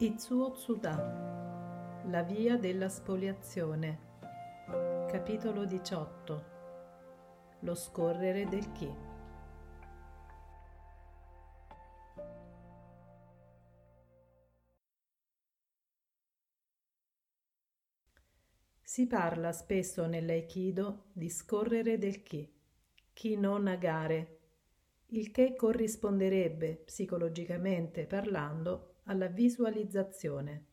Itsuo Tsuda La via della spoliazione. Capitolo 18 Lo scorrere del chi. Si parla spesso nell'aikido di scorrere del chi, chi non agare, il che corrisponderebbe, psicologicamente parlando, alla visualizzazione.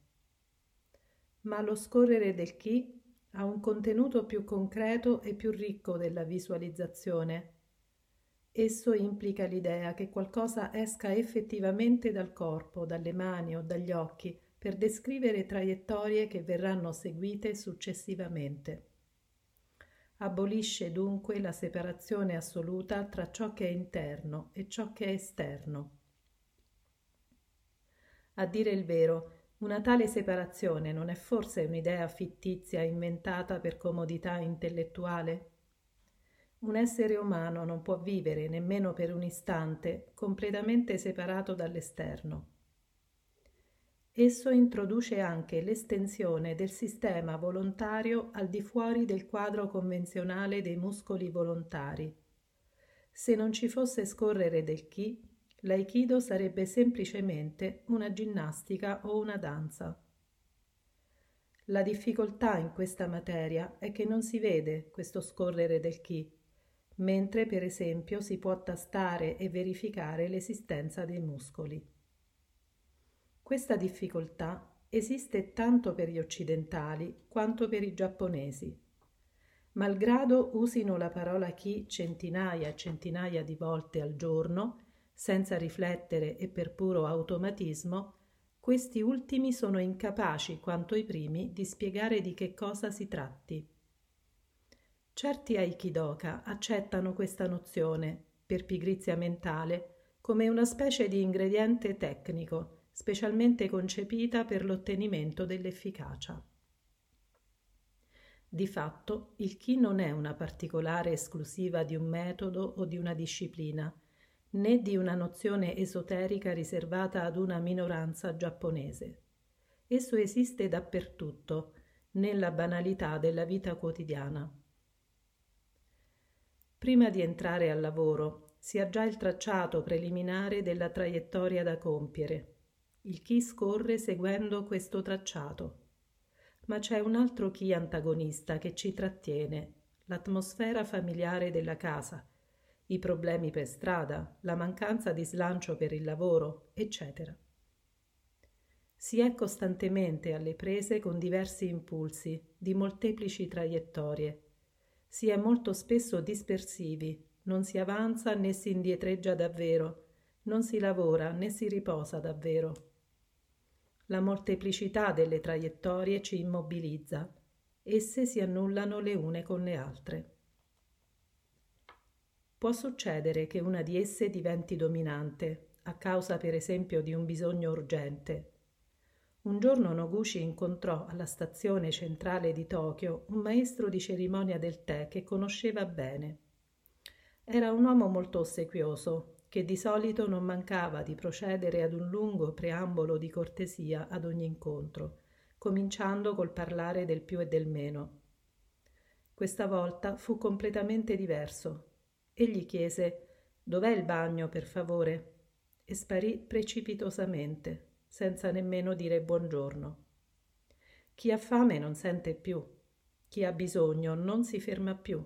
Ma lo scorrere del chi ha un contenuto più concreto e più ricco della visualizzazione. Esso implica l'idea che qualcosa esca effettivamente dal corpo, dalle mani o dagli occhi per descrivere traiettorie che verranno seguite successivamente. Abolisce dunque la separazione assoluta tra ciò che è interno e ciò che è esterno. A dire il vero, una tale separazione non è forse un'idea fittizia inventata per comodità intellettuale? Un essere umano non può vivere nemmeno per un istante completamente separato dall'esterno. Esso introduce anche l'estensione del sistema volontario al di fuori del quadro convenzionale dei muscoli volontari. Se non ci fosse scorrere del chi, L'aikido sarebbe semplicemente una ginnastica o una danza. La difficoltà in questa materia è che non si vede questo scorrere del chi, mentre per esempio si può tastare e verificare l'esistenza dei muscoli. Questa difficoltà esiste tanto per gli occidentali quanto per i giapponesi. Malgrado usino la parola chi centinaia e centinaia di volte al giorno, senza riflettere e per puro automatismo, questi ultimi sono incapaci quanto i primi di spiegare di che cosa si tratti. Certi aikidoka accettano questa nozione, per pigrizia mentale, come una specie di ingrediente tecnico, specialmente concepita per l'ottenimento dell'efficacia. Di fatto, il chi non è una particolare esclusiva di un metodo o di una disciplina, né di una nozione esoterica riservata ad una minoranza giapponese. Esso esiste dappertutto, nella banalità della vita quotidiana. Prima di entrare al lavoro si ha già il tracciato preliminare della traiettoria da compiere. Il chi scorre seguendo questo tracciato. Ma c'è un altro chi antagonista che ci trattiene, l'atmosfera familiare della casa, i problemi per strada, la mancanza di slancio per il lavoro, eccetera. Si è costantemente alle prese con diversi impulsi, di molteplici traiettorie. Si è molto spesso dispersivi, non si avanza né si indietreggia davvero, non si lavora né si riposa davvero. La molteplicità delle traiettorie ci immobilizza, esse si annullano le une con le altre. Può succedere che una di esse diventi dominante, a causa per esempio di un bisogno urgente. Un giorno Noguchi incontrò alla stazione centrale di Tokyo un maestro di cerimonia del tè che conosceva bene. Era un uomo molto ossequioso, che di solito non mancava di procedere ad un lungo preambolo di cortesia ad ogni incontro, cominciando col parlare del più e del meno. Questa volta fu completamente diverso Egli chiese Dov'è il bagno, per favore? e sparì precipitosamente, senza nemmeno dire buongiorno. Chi ha fame non sente più, chi ha bisogno non si ferma più.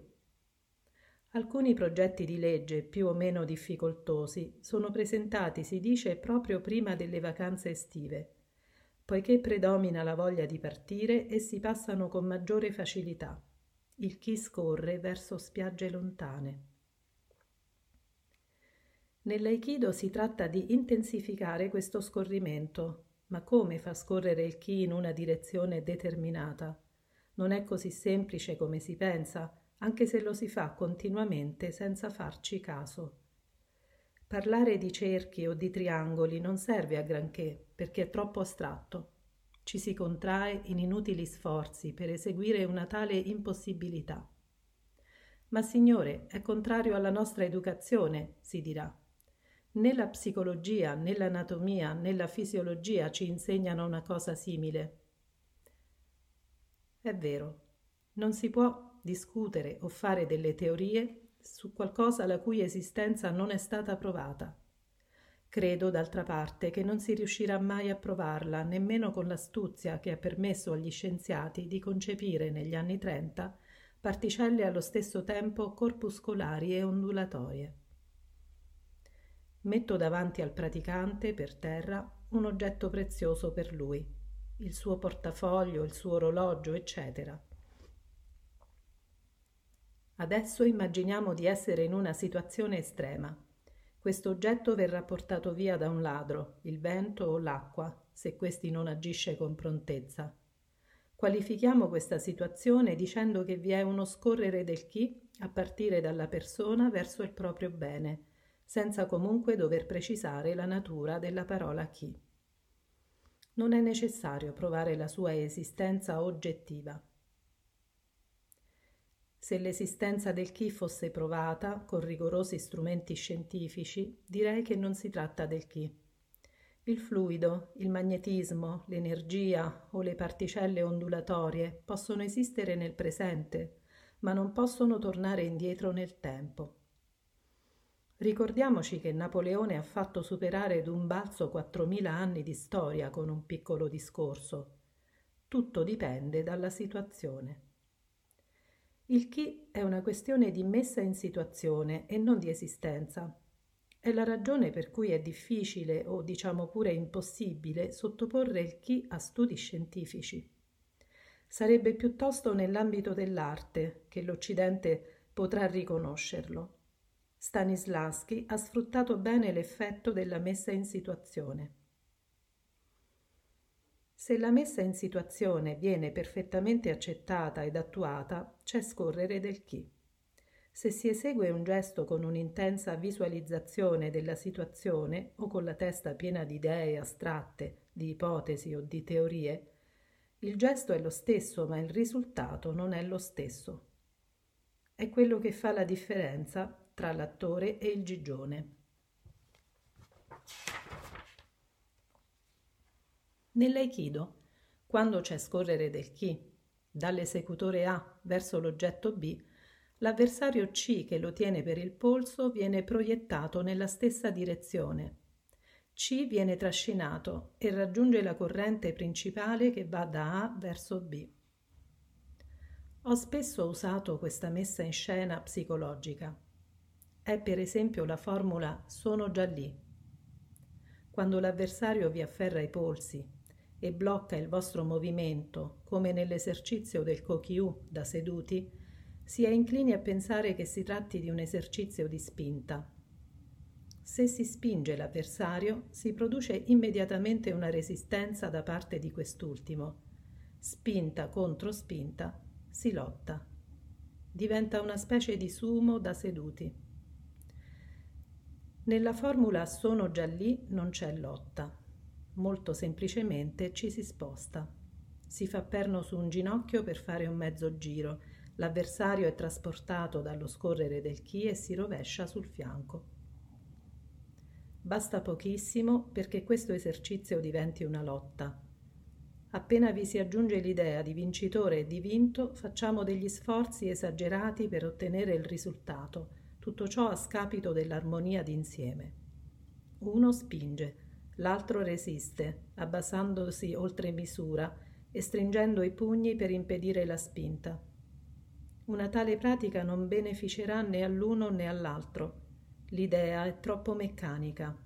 Alcuni progetti di legge più o meno difficoltosi sono presentati, si dice, proprio prima delle vacanze estive, poiché predomina la voglia di partire e si passano con maggiore facilità. Il chi scorre verso spiagge lontane. Nell'aikido si tratta di intensificare questo scorrimento, ma come fa scorrere il chi in una direzione determinata? Non è così semplice come si pensa, anche se lo si fa continuamente senza farci caso. Parlare di cerchi o di triangoli non serve a granché perché è troppo astratto. Ci si contrae in inutili sforzi per eseguire una tale impossibilità. Ma signore, è contrario alla nostra educazione, si dirà. Né la psicologia, né l'anatomia, né la fisiologia ci insegnano una cosa simile. È vero, non si può discutere o fare delle teorie su qualcosa la cui esistenza non è stata provata. Credo, d'altra parte, che non si riuscirà mai a provarla, nemmeno con l'astuzia che ha permesso agli scienziati di concepire negli anni trenta particelle allo stesso tempo corpuscolari e ondulatorie. Metto davanti al praticante, per terra, un oggetto prezioso per lui, il suo portafoglio, il suo orologio, eccetera. Adesso immaginiamo di essere in una situazione estrema. Questo oggetto verrà portato via da un ladro, il vento o l'acqua, se questi non agisce con prontezza. Qualifichiamo questa situazione dicendo che vi è uno scorrere del chi a partire dalla persona verso il proprio bene, senza comunque dover precisare la natura della parola chi. Non è necessario provare la sua esistenza oggettiva. Se l'esistenza del chi fosse provata con rigorosi strumenti scientifici, direi che non si tratta del chi il fluido, il magnetismo, l'energia o le particelle ondulatorie possono esistere nel presente, ma non possono tornare indietro nel tempo. Ricordiamoci che Napoleone ha fatto superare d'un balzo 4.000 anni di storia con un piccolo discorso. Tutto dipende dalla situazione. Il chi è una questione di messa in situazione e non di esistenza. È la ragione per cui è difficile o diciamo pure impossibile sottoporre il chi a studi scientifici. Sarebbe piuttosto nell'ambito dell'arte che l'Occidente potrà riconoscerlo. Stanislaschi ha sfruttato bene l'effetto della messa in situazione. Se la messa in situazione viene perfettamente accettata ed attuata, c'è scorrere del chi. Se si esegue un gesto con un'intensa visualizzazione della situazione o con la testa piena di idee astratte, di ipotesi o di teorie, il gesto è lo stesso, ma il risultato non è lo stesso. È quello che fa la differenza tra l'attore e il gigione. Nell'aikido, quando c'è scorrere del chi dall'esecutore A verso l'oggetto B, l'avversario C che lo tiene per il polso viene proiettato nella stessa direzione. C viene trascinato e raggiunge la corrente principale che va da A verso B. Ho spesso usato questa messa in scena psicologica. È per esempio la formula sono già lì. Quando l'avversario vi afferra i polsi e blocca il vostro movimento, come nell'esercizio del Kokyu da seduti, si è inclini a pensare che si tratti di un esercizio di spinta. Se si spinge l'avversario, si produce immediatamente una resistenza da parte di quest'ultimo. Spinta contro spinta, si lotta. Diventa una specie di sumo da seduti. Nella formula sono già lì non c'è lotta. Molto semplicemente ci si sposta. Si fa perno su un ginocchio per fare un mezzo giro L'avversario è trasportato dallo scorrere del chi e si rovescia sul fianco. Basta pochissimo perché questo esercizio diventi una lotta. Appena vi si aggiunge l'idea di vincitore e di vinto, facciamo degli sforzi esagerati per ottenere il risultato, tutto ciò a scapito dell'armonia d'insieme. Uno spinge, l'altro resiste, abbassandosi oltre misura e stringendo i pugni per impedire la spinta. Una tale pratica non beneficerà né all'uno né all'altro. L'idea è troppo meccanica.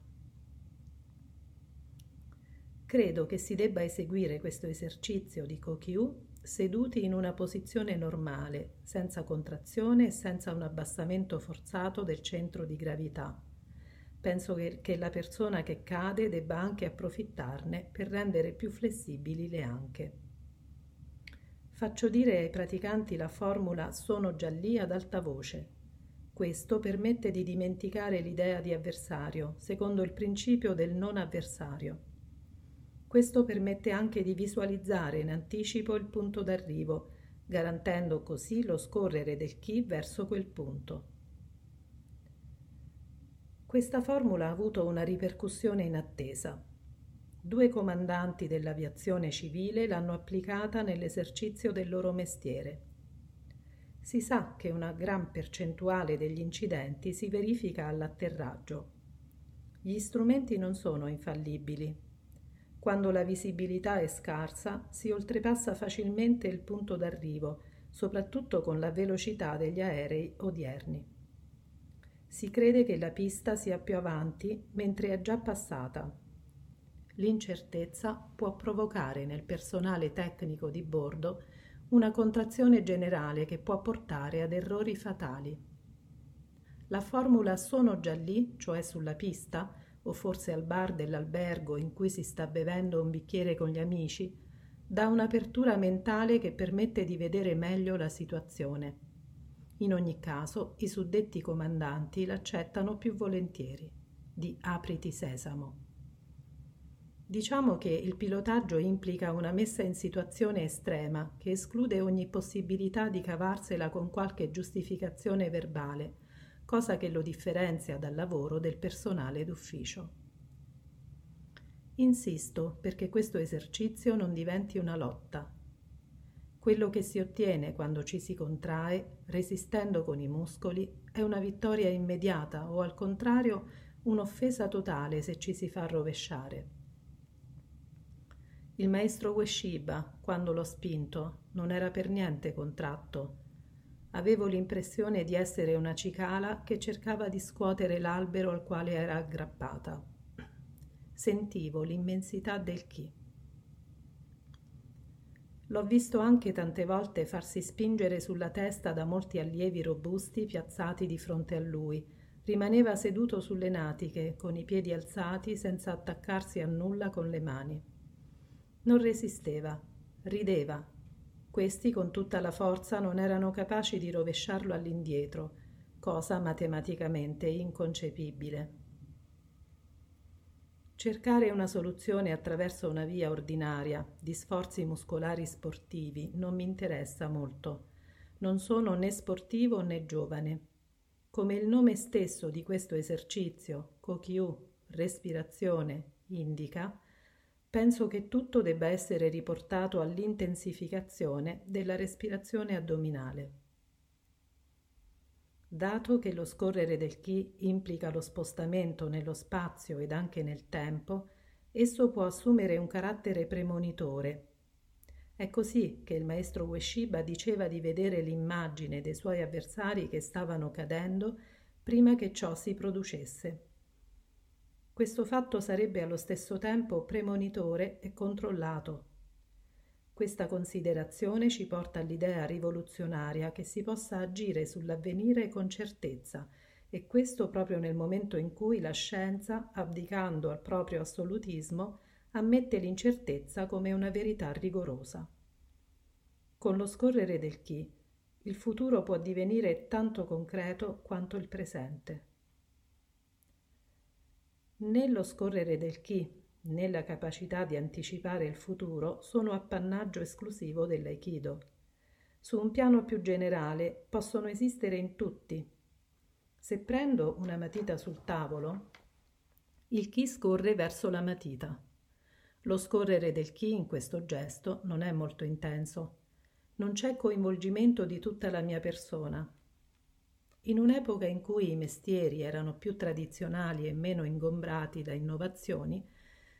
Credo che si debba eseguire questo esercizio di Kokyu seduti in una posizione normale, senza contrazione e senza un abbassamento forzato del centro di gravità. Penso che, che la persona che cade debba anche approfittarne per rendere più flessibili le anche. Faccio dire ai praticanti la formula sono già lì ad alta voce. Questo permette di dimenticare l'idea di avversario, secondo il principio del non avversario. Questo permette anche di visualizzare in anticipo il punto d'arrivo, garantendo così lo scorrere del chi verso quel punto. Questa formula ha avuto una ripercussione inattesa. Due comandanti dell'aviazione civile l'hanno applicata nell'esercizio del loro mestiere. Si sa che una gran percentuale degli incidenti si verifica all'atterraggio. Gli strumenti non sono infallibili. Quando la visibilità è scarsa, si oltrepassa facilmente il punto d'arrivo, soprattutto con la velocità degli aerei odierni. Si crede che la pista sia più avanti mentre è già passata L'incertezza può provocare nel personale tecnico di bordo una contrazione generale che può portare ad errori fatali. La formula sono già lì, cioè sulla pista, o forse al bar dell'albergo in cui si sta bevendo un bicchiere con gli amici, dà un'apertura mentale che permette di vedere meglio la situazione. In ogni caso, i suddetti comandanti l'accettano più volentieri. Di apriti sesamo. Diciamo che il pilotaggio implica una messa in situazione estrema che esclude ogni possibilità di cavarsela con qualche giustificazione verbale, cosa che lo differenzia dal lavoro del personale d'ufficio. Insisto perché questo esercizio non diventi una lotta. Quello che si ottiene quando ci si contrae, resistendo con i muscoli, è una vittoria immediata o al contrario un'offesa totale se ci si fa rovesciare. Il maestro Ueshiba, quando l'ho spinto, non era per niente contratto. Avevo l'impressione di essere una cicala che cercava di scuotere l'albero al quale era aggrappata. Sentivo l'immensità del chi. L'ho visto anche tante volte farsi spingere sulla testa da molti allievi robusti piazzati di fronte a lui. Rimaneva seduto sulle natiche, con i piedi alzati, senza attaccarsi a nulla con le mani. Non resisteva, rideva. Questi con tutta la forza non erano capaci di rovesciarlo all'indietro, cosa matematicamente inconcepibile. Cercare una soluzione attraverso una via ordinaria di sforzi muscolari sportivi non mi interessa molto. Non sono né sportivo né giovane. Come il nome stesso di questo esercizio, Kokyu, respirazione, indica, penso che tutto debba essere riportato all'intensificazione della respirazione addominale. Dato che lo scorrere del chi implica lo spostamento nello spazio ed anche nel tempo, esso può assumere un carattere premonitore. È così che il maestro Ueshiba diceva di vedere l'immagine dei suoi avversari che stavano cadendo prima che ciò si producesse. Questo fatto sarebbe allo stesso tempo premonitore e controllato. Questa considerazione ci porta all'idea rivoluzionaria che si possa agire sull'avvenire con certezza, e questo proprio nel momento in cui la scienza, abdicando al proprio assolutismo, ammette l'incertezza come una verità rigorosa. Con lo scorrere del chi, il futuro può divenire tanto concreto quanto il presente. Né lo scorrere del chi, né la capacità di anticipare il futuro sono appannaggio esclusivo dell'aikido. Su un piano più generale possono esistere in tutti. Se prendo una matita sul tavolo, il chi scorre verso la matita. Lo scorrere del chi in questo gesto non è molto intenso. Non c'è coinvolgimento di tutta la mia persona, in un'epoca in cui i mestieri erano più tradizionali e meno ingombrati da innovazioni,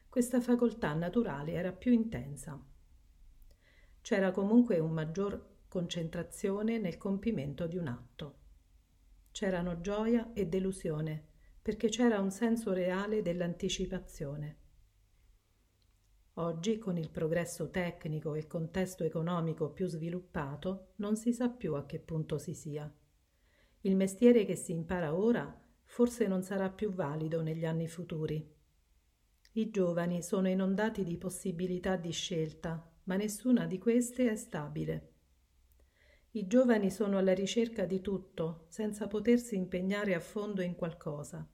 questa facoltà naturale era più intensa. C'era comunque un maggior concentrazione nel compimento di un atto. C'erano gioia e delusione, perché c'era un senso reale dell'anticipazione. Oggi, con il progresso tecnico e il contesto economico più sviluppato, non si sa più a che punto si sia. Il mestiere che si impara ora forse non sarà più valido negli anni futuri. I giovani sono inondati di possibilità di scelta, ma nessuna di queste è stabile. I giovani sono alla ricerca di tutto, senza potersi impegnare a fondo in qualcosa.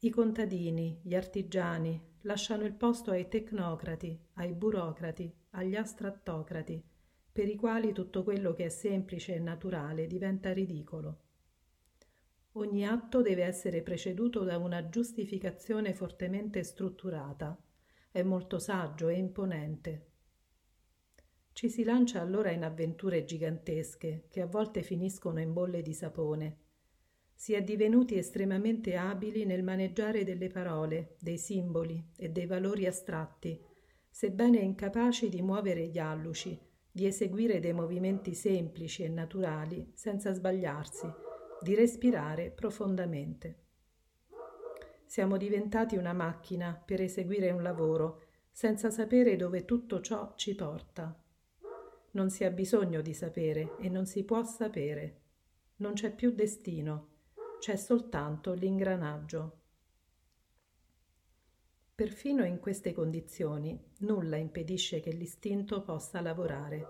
I contadini, gli artigiani, lasciano il posto ai tecnocrati, ai burocrati, agli astrattocrati, per i quali tutto quello che è semplice e naturale diventa ridicolo. Ogni atto deve essere preceduto da una giustificazione fortemente strutturata. È molto saggio e imponente. Ci si lancia allora in avventure gigantesche che a volte finiscono in bolle di sapone. Si è divenuti estremamente abili nel maneggiare delle parole, dei simboli e dei valori astratti, sebbene incapaci di muovere gli alluci, di eseguire dei movimenti semplici e naturali senza sbagliarsi di respirare profondamente. Siamo diventati una macchina per eseguire un lavoro senza sapere dove tutto ciò ci porta. Non si ha bisogno di sapere e non si può sapere. Non c'è più destino, c'è soltanto l'ingranaggio. Perfino in queste condizioni nulla impedisce che l'istinto possa lavorare.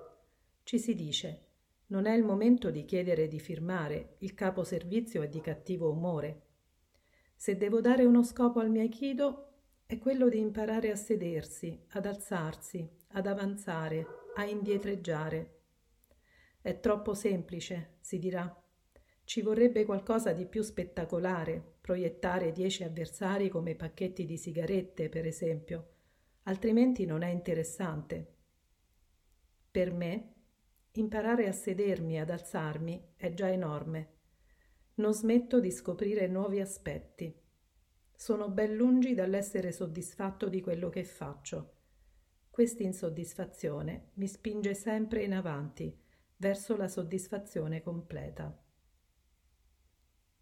Ci si dice non è il momento di chiedere di firmare, il capo servizio è di cattivo umore. Se devo dare uno scopo al mio aikido, è quello di imparare a sedersi, ad alzarsi, ad avanzare, a indietreggiare. È troppo semplice, si dirà. Ci vorrebbe qualcosa di più spettacolare, proiettare dieci avversari come pacchetti di sigarette, per esempio, altrimenti non è interessante. Per me Imparare a sedermi, ad alzarmi, è già enorme. Non smetto di scoprire nuovi aspetti. Sono ben lungi dall'essere soddisfatto di quello che faccio. Questa insoddisfazione mi spinge sempre in avanti, verso la soddisfazione completa.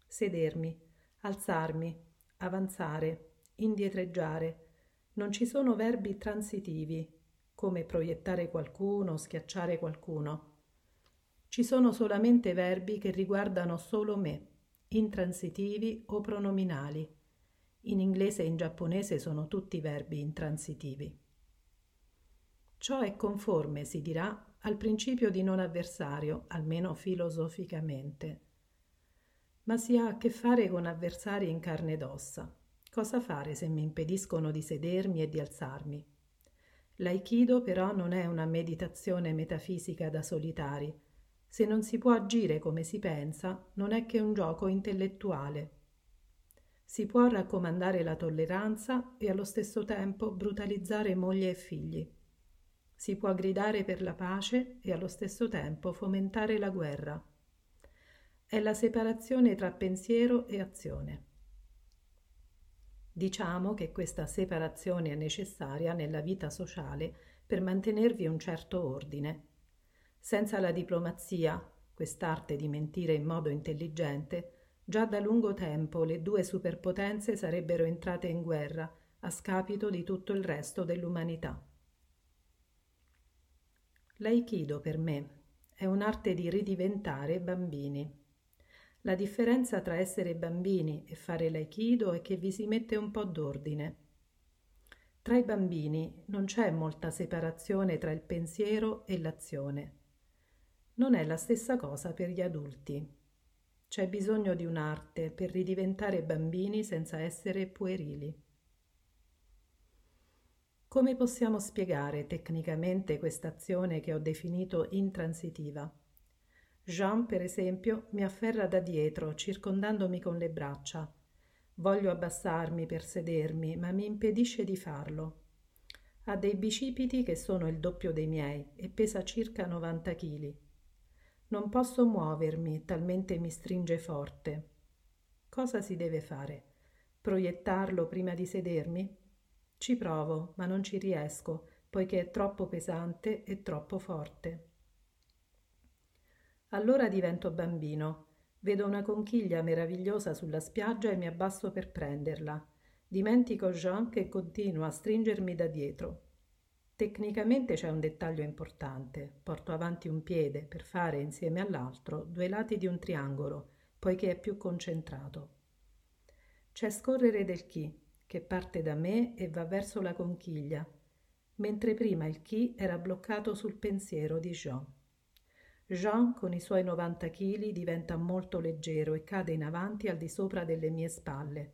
Sedermi, alzarmi, avanzare, indietreggiare. Non ci sono verbi transitivi, come proiettare qualcuno, schiacciare qualcuno. Ci sono solamente verbi che riguardano solo me, intransitivi o pronominali. In inglese e in giapponese sono tutti verbi intransitivi. Ciò è conforme, si dirà, al principio di non avversario, almeno filosoficamente. Ma si ha a che fare con avversari in carne ed ossa. Cosa fare se mi impediscono di sedermi e di alzarmi? L'aikido però non è una meditazione metafisica da solitari. Se non si può agire come si pensa, non è che un gioco intellettuale. Si può raccomandare la tolleranza e allo stesso tempo brutalizzare moglie e figli. Si può gridare per la pace e allo stesso tempo fomentare la guerra. È la separazione tra pensiero e azione. Diciamo che questa separazione è necessaria nella vita sociale per mantenervi un certo ordine. Senza la diplomazia, quest'arte di mentire in modo intelligente, già da lungo tempo le due superpotenze sarebbero entrate in guerra a scapito di tutto il resto dell'umanità. L'aikido per me è un'arte di ridiventare bambini. La differenza tra essere bambini e fare l'aikido è che vi si mette un po' d'ordine. Tra i bambini non c'è molta separazione tra il pensiero e l'azione. Non è la stessa cosa per gli adulti. C'è bisogno di un'arte per ridiventare bambini senza essere puerili. Come possiamo spiegare tecnicamente questa azione che ho definito intransitiva? Jean, per esempio, mi afferra da dietro, circondandomi con le braccia. Voglio abbassarmi per sedermi, ma mi impedisce di farlo. Ha dei bicipiti che sono il doppio dei miei e pesa circa 90 kg. Non posso muovermi, talmente mi stringe forte. Cosa si deve fare? Proiettarlo prima di sedermi? Ci provo, ma non ci riesco, poiché è troppo pesante e troppo forte. Allora divento bambino. Vedo una conchiglia meravigliosa sulla spiaggia e mi abbasso per prenderla. Dimentico Jean che continua a stringermi da dietro. Tecnicamente c'è un dettaglio importante. Porto avanti un piede per fare insieme all'altro due lati di un triangolo, poiché è più concentrato. C'è scorrere del chi, che parte da me e va verso la conchiglia, mentre prima il chi era bloccato sul pensiero di Jean. Jean, con i suoi 90 kg, diventa molto leggero e cade in avanti al di sopra delle mie spalle.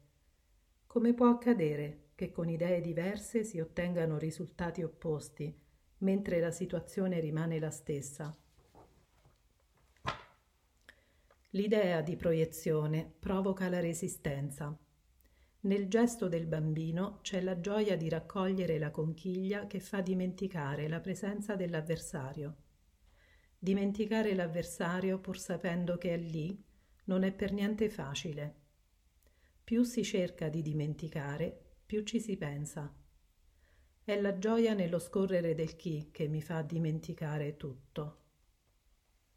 Come può accadere che con idee diverse si ottengano risultati opposti, mentre la situazione rimane la stessa? L'idea di proiezione provoca la resistenza. Nel gesto del bambino c'è la gioia di raccogliere la conchiglia che fa dimenticare la presenza dell'avversario. Dimenticare l'avversario pur sapendo che è lì non è per niente facile. Più si cerca di dimenticare, più ci si pensa. È la gioia nello scorrere del chi che mi fa dimenticare tutto.